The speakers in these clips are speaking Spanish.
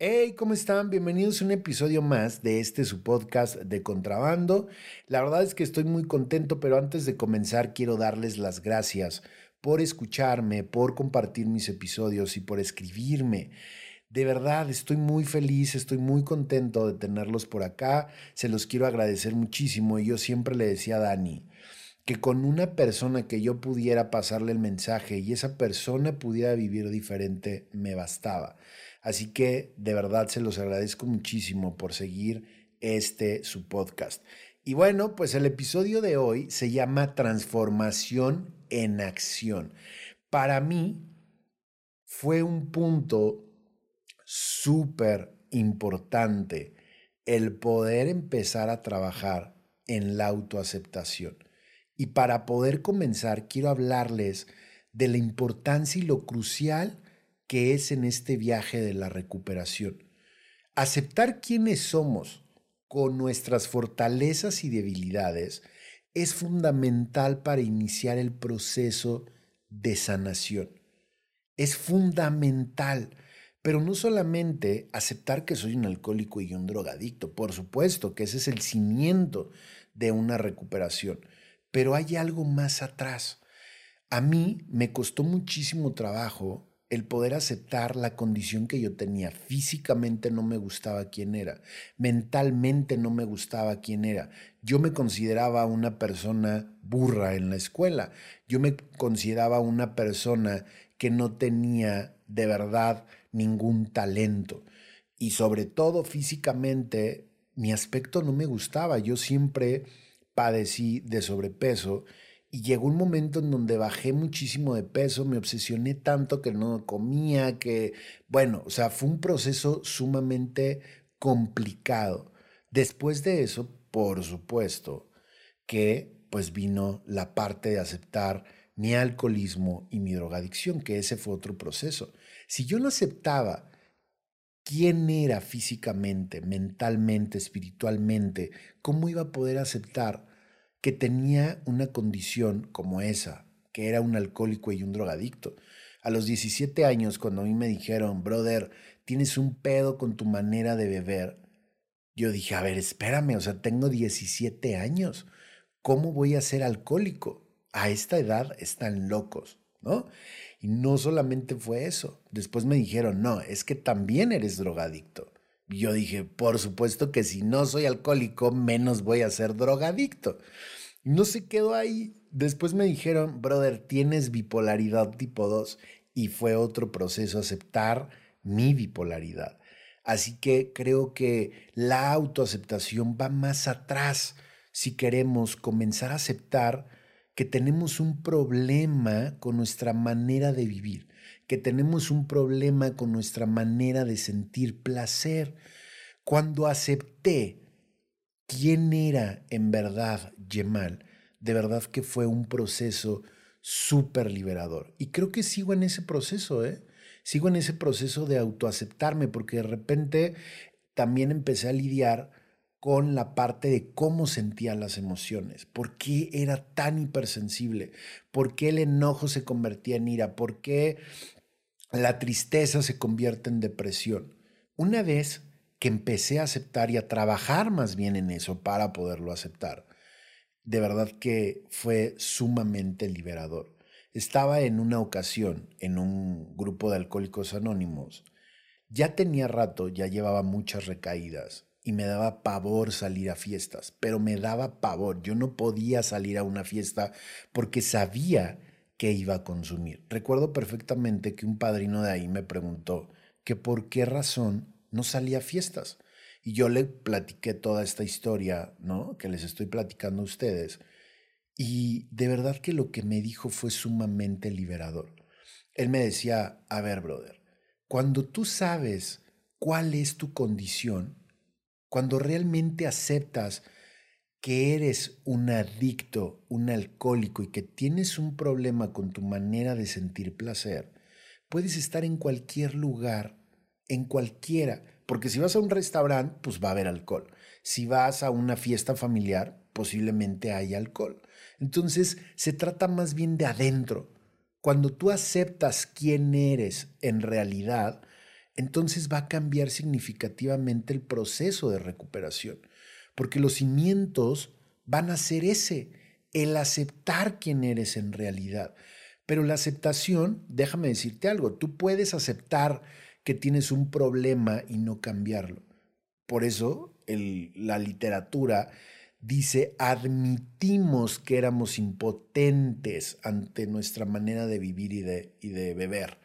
Hey, ¿cómo están? Bienvenidos a un episodio más de este su podcast de contrabando. La verdad es que estoy muy contento, pero antes de comenzar quiero darles las gracias por escucharme, por compartir mis episodios y por escribirme. De verdad, estoy muy feliz, estoy muy contento de tenerlos por acá. Se los quiero agradecer muchísimo. Y yo siempre le decía a Dani que con una persona que yo pudiera pasarle el mensaje y esa persona pudiera vivir diferente, me bastaba. Así que de verdad se los agradezco muchísimo por seguir este su podcast. Y bueno, pues el episodio de hoy se llama Transformación en Acción. Para mí fue un punto súper importante el poder empezar a trabajar en la autoaceptación. Y para poder comenzar, quiero hablarles de la importancia y lo crucial que es en este viaje de la recuperación. Aceptar quiénes somos con nuestras fortalezas y debilidades es fundamental para iniciar el proceso de sanación. Es fundamental, pero no solamente aceptar que soy un alcohólico y un drogadicto, por supuesto que ese es el cimiento de una recuperación, pero hay algo más atrás. A mí me costó muchísimo trabajo el poder aceptar la condición que yo tenía. Físicamente no me gustaba quién era, mentalmente no me gustaba quién era. Yo me consideraba una persona burra en la escuela, yo me consideraba una persona que no tenía de verdad ningún talento y sobre todo físicamente mi aspecto no me gustaba. Yo siempre padecí de sobrepeso y llegó un momento en donde bajé muchísimo de peso, me obsesioné tanto que no comía, que, bueno, o sea, fue un proceso sumamente complicado. Después de eso, por supuesto, que pues vino la parte de aceptar mi alcoholismo y mi drogadicción, que ese fue otro proceso. Si yo no aceptaba quién era físicamente, mentalmente, espiritualmente, ¿cómo iba a poder aceptar que tenía una condición como esa, que era un alcohólico y un drogadicto. A los 17 años, cuando a mí me dijeron, brother, tienes un pedo con tu manera de beber, yo dije, a ver, espérame, o sea, tengo 17 años, ¿cómo voy a ser alcohólico? A esta edad están locos, ¿no? Y no solamente fue eso, después me dijeron, no, es que también eres drogadicto. Yo dije, por supuesto que si no soy alcohólico, menos voy a ser drogadicto. No se quedó ahí. Después me dijeron, brother, tienes bipolaridad tipo 2. Y fue otro proceso aceptar mi bipolaridad. Así que creo que la autoaceptación va más atrás si queremos comenzar a aceptar que tenemos un problema con nuestra manera de vivir que tenemos un problema con nuestra manera de sentir placer. Cuando acepté quién era en verdad Yemal, de verdad que fue un proceso súper liberador. Y creo que sigo en ese proceso, ¿eh? Sigo en ese proceso de autoaceptarme porque de repente también empecé a lidiar con la parte de cómo sentía las emociones, por qué era tan hipersensible, por qué el enojo se convertía en ira, por qué la tristeza se convierte en depresión. Una vez que empecé a aceptar y a trabajar más bien en eso para poderlo aceptar, de verdad que fue sumamente liberador. Estaba en una ocasión en un grupo de alcohólicos anónimos. Ya tenía rato, ya llevaba muchas recaídas y me daba pavor salir a fiestas, pero me daba pavor. Yo no podía salir a una fiesta porque sabía que iba a consumir. Recuerdo perfectamente que un padrino de ahí me preguntó que por qué razón no salía a fiestas. Y yo le platiqué toda esta historia, ¿no? Que les estoy platicando a ustedes. Y de verdad que lo que me dijo fue sumamente liberador. Él me decía, a ver, brother, cuando tú sabes cuál es tu condición, cuando realmente aceptas que eres un adicto, un alcohólico y que tienes un problema con tu manera de sentir placer, puedes estar en cualquier lugar, en cualquiera, porque si vas a un restaurante, pues va a haber alcohol. Si vas a una fiesta familiar, posiblemente hay alcohol. Entonces, se trata más bien de adentro. Cuando tú aceptas quién eres en realidad, entonces va a cambiar significativamente el proceso de recuperación, porque los cimientos van a ser ese, el aceptar quién eres en realidad. Pero la aceptación, déjame decirte algo, tú puedes aceptar que tienes un problema y no cambiarlo. Por eso la literatura dice, admitimos que éramos impotentes ante nuestra manera de vivir y de, beber,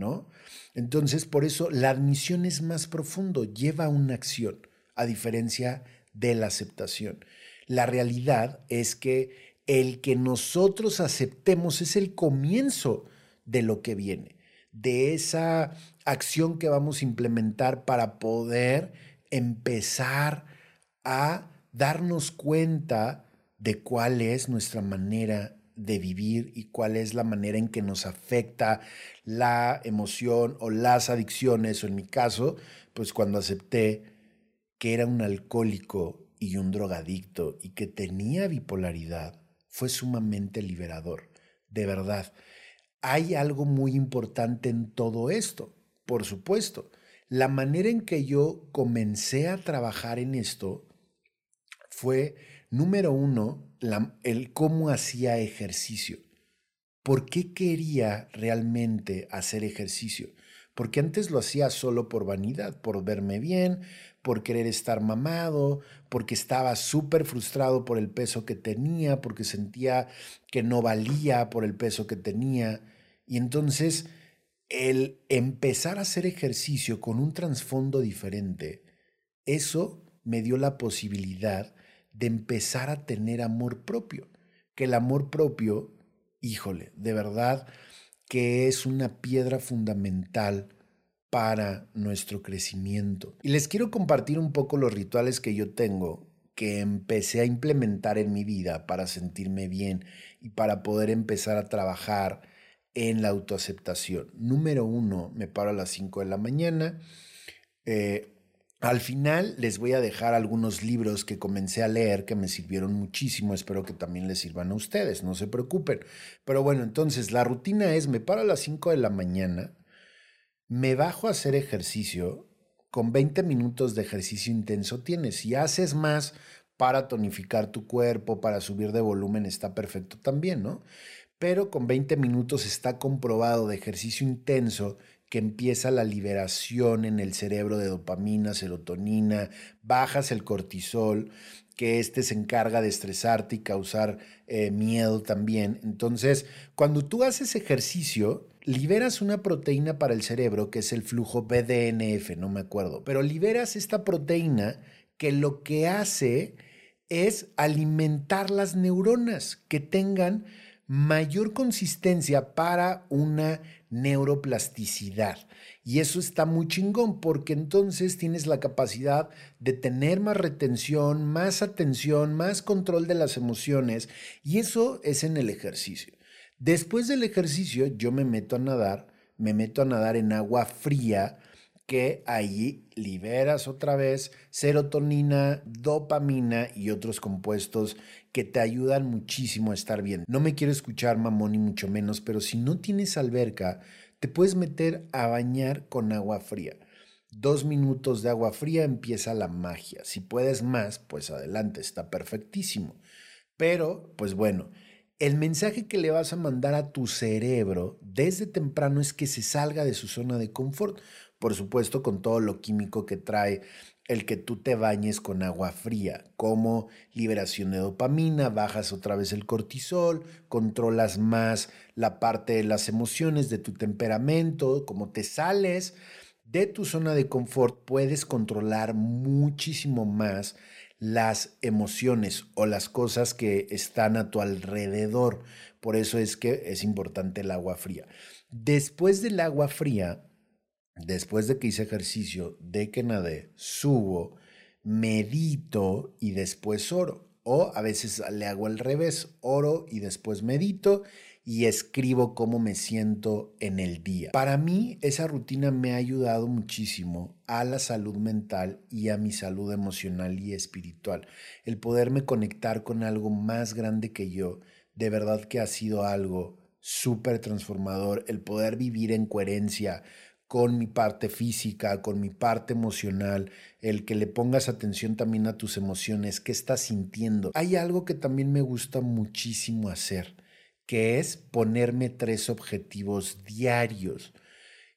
¿no? Entonces, por eso la admisión es más profundo, lleva una acción, a diferencia de la aceptación. La realidad es que el que nosotros aceptemos es el comienzo de lo que viene, de esa acción que vamos a implementar para poder empezar a darnos cuenta de cuál es nuestra manera de vivir y cuál es la manera en que nos afecta la emoción o las adicciones, o en mi caso, pues cuando acepté que era un alcohólico y un drogadicto y que tenía bipolaridad, fue sumamente liberador, de verdad. Hay algo muy importante en todo esto, por supuesto. La manera en que yo comencé a trabajar en esto fue, número uno, el cómo hacía ejercicio. ¿Por qué quería realmente hacer ejercicio? Porque antes lo hacía solo por vanidad, por verme bien, por querer estar mamado, porque estaba súper frustrado por el peso que tenía, porque sentía que no valía por el peso que tenía. Y entonces el empezar a hacer ejercicio con un trasfondo diferente, eso me dio la posibilidad de empezar a tener amor propio. Que el amor propio, híjole, de verdad que es una piedra fundamental para nuestro crecimiento. Y les quiero compartir un poco los rituales que yo tengo que empecé a implementar en mi vida para sentirme bien y para poder empezar a trabajar en la autoaceptación. Número uno, me paro a las 5 de la mañana. Eh, al final les voy a dejar algunos libros que comencé a leer que me sirvieron muchísimo. Espero que también les sirvan a ustedes, no se preocupen. Pero bueno, entonces la rutina es, me paro a las 5 de la mañana, me bajo a hacer ejercicio. Con 20 minutos de ejercicio intenso tienes. Si haces más para tonificar tu cuerpo, para subir de volumen, está perfecto también, ¿no? Pero con 20 minutos está comprobado de ejercicio intenso que empieza la liberación en el cerebro de dopamina, serotonina, bajas el cortisol, que este se encarga de estresarte y causar eh, miedo también. Entonces, cuando tú haces ejercicio, liberas una proteína para el cerebro que es el flujo BDNF, no me acuerdo, pero liberas esta proteína que lo que hace es alimentar las neuronas que tengan mayor consistencia para una neuroplasticidad. Y eso está muy chingón porque entonces tienes la capacidad de tener más retención, más atención, más control de las emociones y eso es en el ejercicio. Después del ejercicio yo me meto a nadar, me meto a nadar en agua fría que ahí liberas otra vez serotonina, dopamina y otros compuestos que te ayudan muchísimo a estar bien. No me quiero escuchar mamón ni mucho menos, pero si no tienes alberca, te puedes meter a bañar con agua fría. Dos minutos de agua fría empieza la magia. Si puedes más, pues adelante, está perfectísimo. Pero, pues bueno, el mensaje que le vas a mandar a tu cerebro desde temprano es que se salga de su zona de confort por supuesto con todo lo químico que trae el que tú te bañes con agua fría, como liberación de dopamina, bajas otra vez el cortisol, controlas más la parte de las emociones, de tu temperamento, como te sales de tu zona de confort, puedes controlar muchísimo más las emociones o las cosas que están a tu alrededor. Por eso es que es importante el agua fría. Después del agua fría, después de que hice ejercicio, de que nadé, subo, medito y después oro. O a veces le hago al revés, oro y después medito y escribo cómo me siento en el día. Para mí esa rutina me ha ayudado muchísimo a la salud mental y a mi salud emocional y espiritual. El poderme conectar con algo más grande que yo, de verdad que ha sido algo súper transformador. El poder vivir en coherencia con mi parte física, con mi parte emocional, el que le pongas atención también a tus emociones, qué estás sintiendo. Hay algo que también me gusta muchísimo hacer, que es ponerme tres objetivos diarios.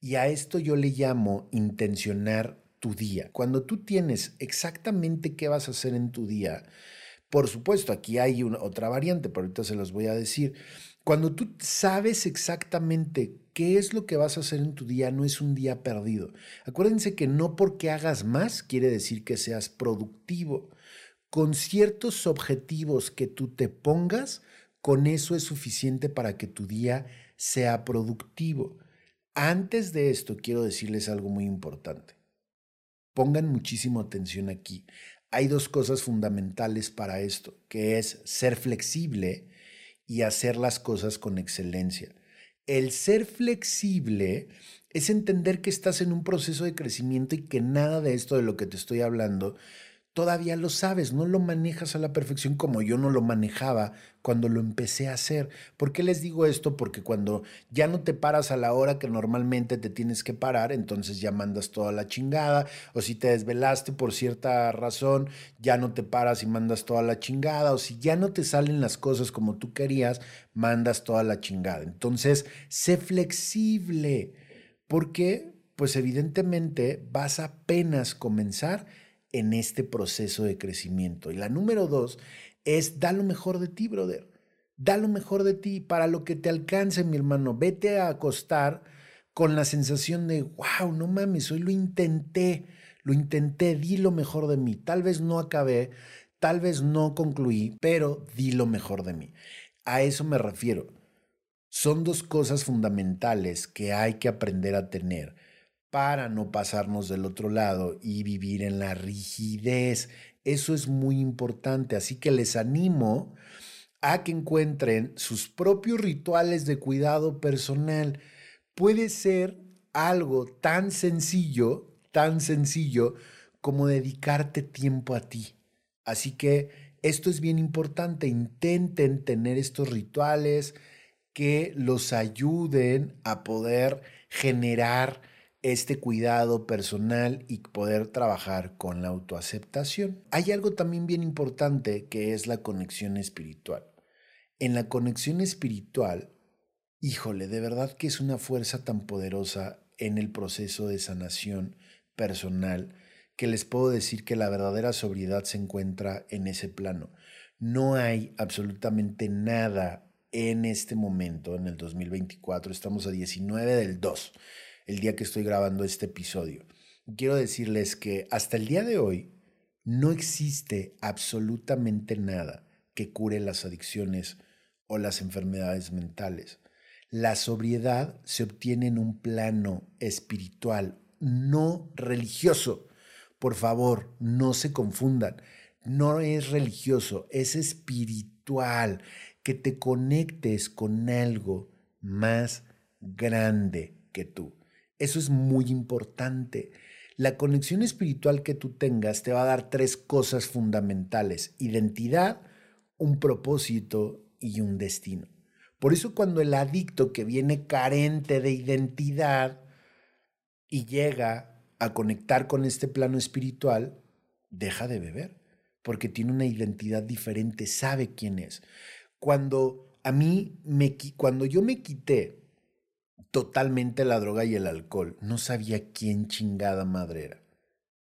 Y a esto yo le llamo intencionar tu día. Cuando tú tienes exactamente qué vas a hacer en tu día, por supuesto, aquí hay una, otra variante, pero ahorita se los voy a decir. Cuando tú sabes exactamente qué es lo que vas a hacer en tu día, no es un día perdido. Acuérdense que no porque hagas más quiere decir que seas productivo. Con ciertos objetivos que tú te pongas, con eso es suficiente para que tu día sea productivo. Antes de esto, quiero decirles algo muy importante. Pongan muchísima atención aquí. Hay dos cosas fundamentales para esto, que es ser flexible y hacer las cosas con excelencia. El ser flexible es entender que estás en un proceso de crecimiento y que nada de esto de lo que te estoy hablando todavía lo sabes, no lo manejas a la perfección como yo no lo manejaba cuando lo empecé a hacer. ¿Por qué les digo esto? Porque cuando ya no te paras a la hora que normalmente te tienes que parar, entonces ya mandas toda la chingada, o si te desvelaste por cierta razón, ya no te paras y mandas toda la chingada, o si ya no te salen las cosas como tú querías, mandas toda la chingada. Entonces, sé flexible, porque pues evidentemente vas a apenas comenzar en este proceso de crecimiento. Y la número dos es da lo mejor de ti, brother. Da lo mejor de ti para lo que te alcance, mi hermano. Vete a acostar con la sensación de, wow, no mames, hoy lo intenté, lo intenté, di lo mejor de mí. Tal vez no acabé, tal vez no concluí, pero di lo mejor de mí. A eso me refiero. Son dos cosas fundamentales que hay que aprender a tener para no pasarnos del otro lado y vivir en la rigidez. Eso es muy importante, así que les animo a que encuentren sus propios rituales de cuidado personal. Puede ser algo tan sencillo, tan sencillo como dedicarte tiempo a ti. Así que esto es bien importante. Intenten tener estos rituales que los ayuden a poder generar este cuidado personal y poder trabajar con la autoaceptación. Hay algo también bien importante que es la conexión espiritual. En la conexión espiritual, híjole, de verdad que es una fuerza tan poderosa en el proceso de sanación personal que les puedo decir que la verdadera sobriedad se encuentra en ese plano. No hay absolutamente nada en este momento, en el 2024, estamos a 19 del 2 el día que estoy grabando este episodio. Quiero decirles que hasta el día de hoy no existe absolutamente nada que cure las adicciones o las enfermedades mentales. La sobriedad se obtiene en un plano espiritual, no religioso. Por favor, no se confundan. No es religioso, es espiritual. Que te conectes con algo más grande que tú. Eso es muy importante. La conexión espiritual que tú tengas te va a dar tres cosas fundamentales. Identidad, un propósito y un destino. Por eso cuando el adicto que viene carente de identidad y llega a conectar con este plano espiritual, deja de beber, porque tiene una identidad diferente, sabe quién es. Cuando a mí me cuando yo me quité totalmente la droga y el alcohol. No sabía quién chingada madre era.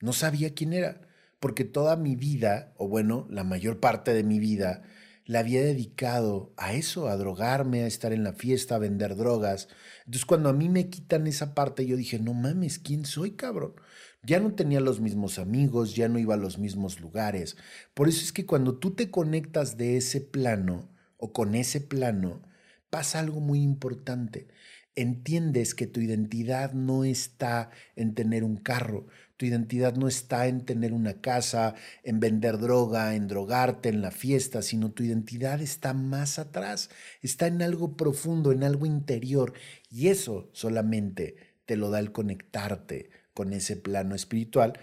No sabía quién era, porque toda mi vida, o bueno, la mayor parte de mi vida, la había dedicado a eso, a drogarme, a estar en la fiesta, a vender drogas. Entonces cuando a mí me quitan esa parte, yo dije, no mames, ¿quién soy, cabrón? Ya no tenía los mismos amigos, ya no iba a los mismos lugares. Por eso es que cuando tú te conectas de ese plano o con ese plano, pasa algo muy importante entiendes que tu identidad no está en tener un carro, tu identidad no está en tener una casa, en vender droga, en drogarte, en la fiesta, sino tu identidad está más atrás, está en algo profundo, en algo interior. Y eso solamente te lo da el conectarte con ese plano espiritual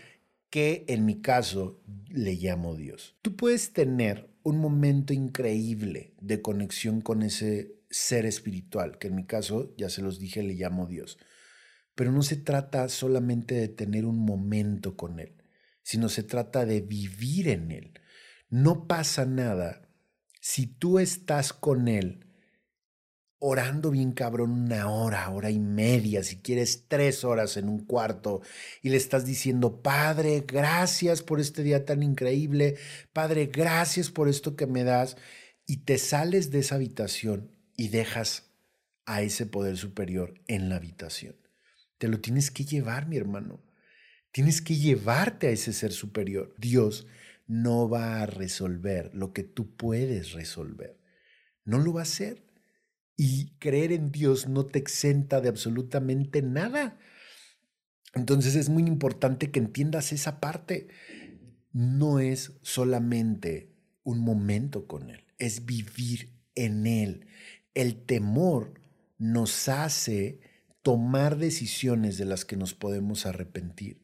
que en mi caso le llamo Dios. Tú puedes tener un momento increíble de conexión con ese ser espiritual, que en mi caso, ya se los dije, le llamo Dios. pero no se trata solamente de tener un momento con Él, sino se trata de vivir en Él. No pasa nada si tú estás con Él orando bien cabrón una hora, hora y media, si quieres tres horas en un cuarto y le estás diciendo, Padre, gracias por este día tan increíble, Padre, gracias por esto que me das, y te sales de esa habitación y dejas a ese poder superior en la habitación. Te lo tienes que llevar, mi hermano. Tienes que llevarte a ese ser superior. Dios no va a resolver lo que tú puedes resolver. No lo va a hacer. Y creer en Dios no te exenta de absolutamente nada. Entonces es muy importante que entiendas esa parte. No es solamente un momento con Él, es vivir en Él. El temor nos hace tomar decisiones de las que nos podemos arrepentir.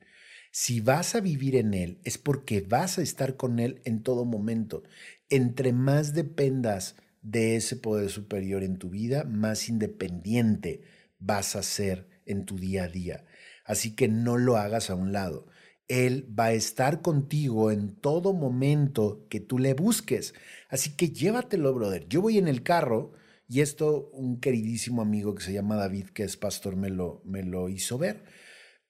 Si vas a vivir en Él, es porque vas a estar con Él en todo momento. Entre más dependas de ese poder superior en tu vida, más independiente vas a ser en tu día a día. Así que no lo hagas a un lado. Él va a estar contigo en todo momento que tú le busques. Así que llévatelo, brother. Yo voy en el carro y esto un queridísimo amigo que se llama David, que es pastor, me lo, me lo hizo ver,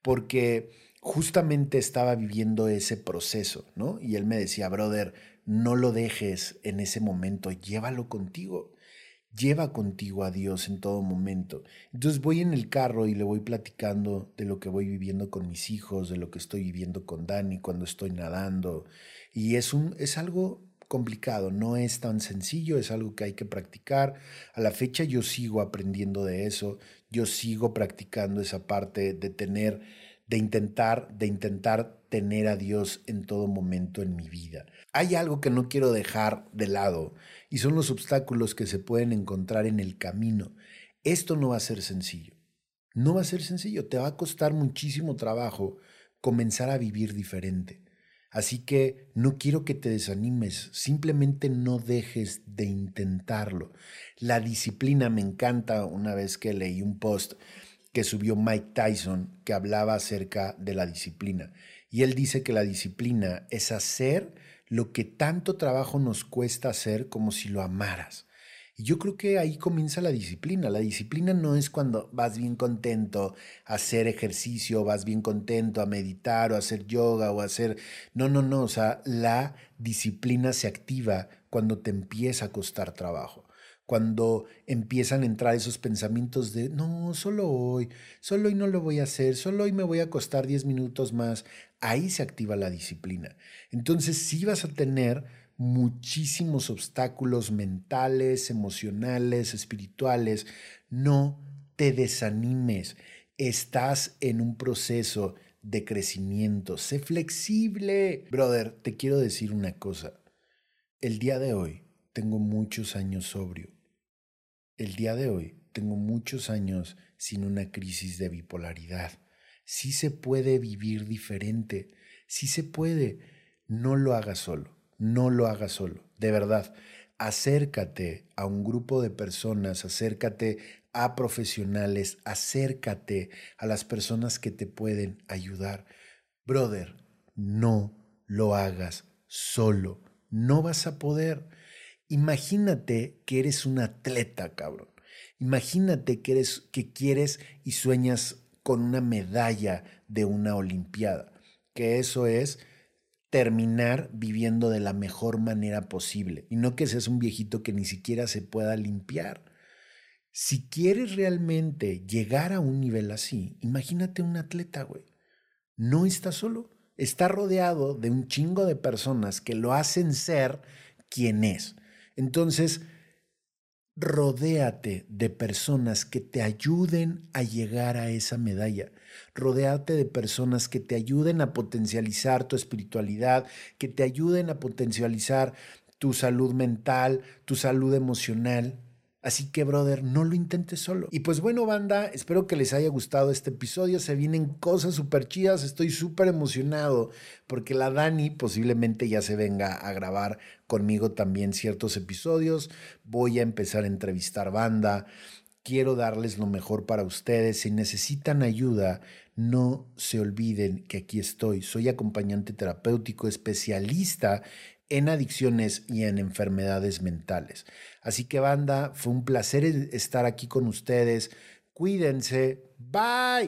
porque justamente estaba viviendo ese proceso, ¿no? Y él me decía, brother, no lo dejes en ese momento, llévalo contigo. Lleva contigo a Dios en todo momento. Entonces voy en el carro y le voy platicando de lo que voy viviendo con mis hijos, de lo que estoy viviendo con Dani cuando estoy nadando. Y es, un, es algo complicado, no es tan sencillo, es algo que hay que practicar. A la fecha yo sigo aprendiendo de eso, yo sigo practicando esa parte de tener de intentar, de intentar tener a Dios en todo momento en mi vida. Hay algo que no quiero dejar de lado y son los obstáculos que se pueden encontrar en el camino. Esto no va a ser sencillo. No va a ser sencillo, te va a costar muchísimo trabajo comenzar a vivir diferente. Así que no quiero que te desanimes, simplemente no dejes de intentarlo. La disciplina me encanta una vez que leí un post que subió Mike Tyson que hablaba acerca de la disciplina. Y él dice que la disciplina es hacer lo que tanto trabajo nos cuesta hacer como si lo amaras. Y yo creo que ahí comienza la disciplina. La disciplina no es cuando vas bien contento a hacer ejercicio, vas bien contento a meditar o a hacer yoga o a hacer... No, no, no. O sea, la disciplina se activa cuando te empieza a costar trabajo cuando empiezan a entrar esos pensamientos de, no, solo hoy, solo hoy no lo voy a hacer, solo hoy me voy a acostar 10 minutos más, ahí se activa la disciplina. Entonces sí vas a tener muchísimos obstáculos mentales, emocionales, espirituales. No te desanimes, estás en un proceso de crecimiento, sé flexible. Brother, te quiero decir una cosa. El día de hoy tengo muchos años sobrio el día de hoy tengo muchos años sin una crisis de bipolaridad. Sí se puede vivir diferente, sí se puede. No lo hagas solo, no lo hagas solo, de verdad. Acércate a un grupo de personas, acércate a profesionales, acércate a las personas que te pueden ayudar. Brother, no lo hagas solo, no vas a poder. Imagínate que eres un atleta, cabrón. Imagínate que eres que quieres y sueñas con una medalla de una olimpiada, que eso es terminar viviendo de la mejor manera posible y no que seas un viejito que ni siquiera se pueda limpiar. Si quieres realmente llegar a un nivel así, imagínate un atleta, güey. No está solo, está rodeado de un chingo de personas que lo hacen ser quien es. Entonces, rodéate de personas que te ayuden a llegar a esa medalla. Rodéate de personas que te ayuden a potencializar tu espiritualidad, que te ayuden a potencializar tu salud mental, tu salud emocional. Así que, brother, no lo intentes solo. Y pues bueno, banda, espero que les haya gustado este episodio. Se vienen cosas súper chidas. Estoy súper emocionado porque la Dani posiblemente ya se venga a grabar conmigo también ciertos episodios. Voy a empezar a entrevistar banda. Quiero darles lo mejor para ustedes. Si necesitan ayuda, no se olviden que aquí estoy. Soy acompañante terapéutico especialista en adicciones y en enfermedades mentales. Así que banda, fue un placer e-, estar aquí con ustedes. Cuídense. Bye.